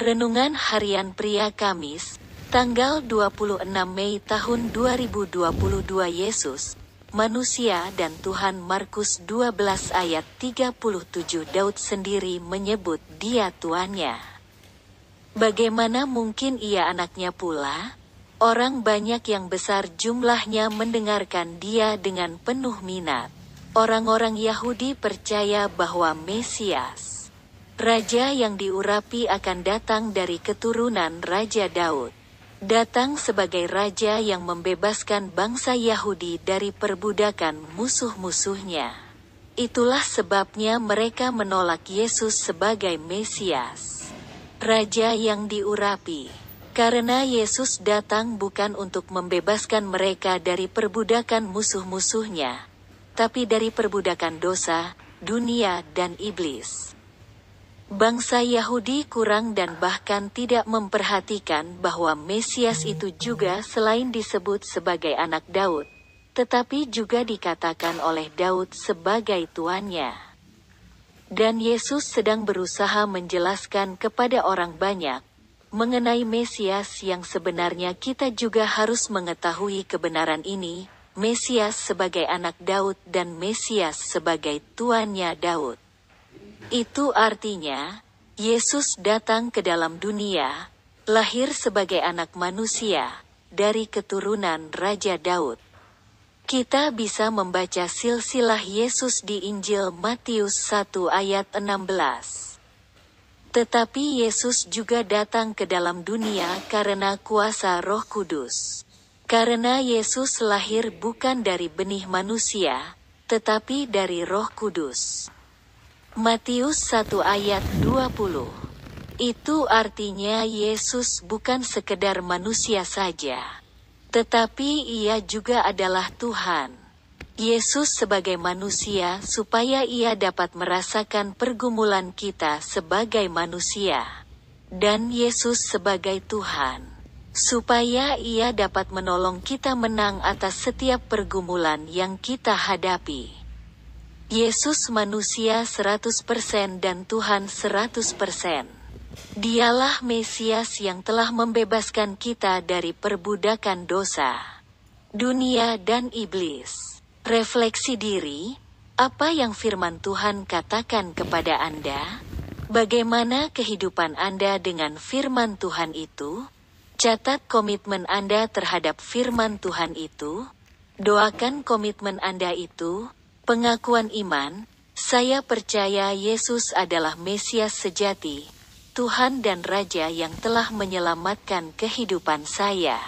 Renungan Harian Pria Kamis, tanggal 26 Mei tahun 2022 Yesus, manusia dan Tuhan Markus 12 ayat 37 Daud sendiri menyebut dia tuannya. Bagaimana mungkin ia anaknya pula? Orang banyak yang besar jumlahnya mendengarkan dia dengan penuh minat. Orang-orang Yahudi percaya bahwa Mesias, Raja yang diurapi akan datang dari keturunan Raja Daud. Datang sebagai Raja yang membebaskan bangsa Yahudi dari perbudakan musuh-musuhnya. Itulah sebabnya mereka menolak Yesus sebagai Mesias. Raja yang diurapi. Karena Yesus datang bukan untuk membebaskan mereka dari perbudakan musuh-musuhnya, tapi dari perbudakan dosa, dunia, dan iblis. Bangsa Yahudi kurang dan bahkan tidak memperhatikan bahwa Mesias itu juga selain disebut sebagai anak Daud, tetapi juga dikatakan oleh Daud sebagai tuannya. Dan Yesus sedang berusaha menjelaskan kepada orang banyak mengenai Mesias yang sebenarnya kita juga harus mengetahui kebenaran ini, Mesias sebagai anak Daud dan Mesias sebagai tuannya Daud. Itu artinya, Yesus datang ke dalam dunia, lahir sebagai anak manusia, dari keturunan Raja Daud. Kita bisa membaca silsilah Yesus di Injil Matius 1 ayat 16. Tetapi Yesus juga datang ke dalam dunia karena kuasa Roh Kudus. Karena Yesus lahir bukan dari benih manusia, tetapi dari Roh Kudus. Matius 1 ayat 20 Itu artinya Yesus bukan sekedar manusia saja, tetapi ia juga adalah Tuhan. Yesus sebagai manusia supaya ia dapat merasakan pergumulan kita sebagai manusia. Dan Yesus sebagai Tuhan. Supaya ia dapat menolong kita menang atas setiap pergumulan yang kita hadapi. Yesus manusia 100% dan Tuhan 100%. Dialah Mesias yang telah membebaskan kita dari perbudakan dosa, dunia dan iblis. Refleksi diri, apa yang firman Tuhan katakan kepada Anda? Bagaimana kehidupan Anda dengan firman Tuhan itu? Catat komitmen Anda terhadap firman Tuhan itu. Doakan komitmen Anda itu, Pengakuan iman, saya percaya Yesus adalah Mesias sejati, Tuhan dan Raja yang telah menyelamatkan kehidupan saya.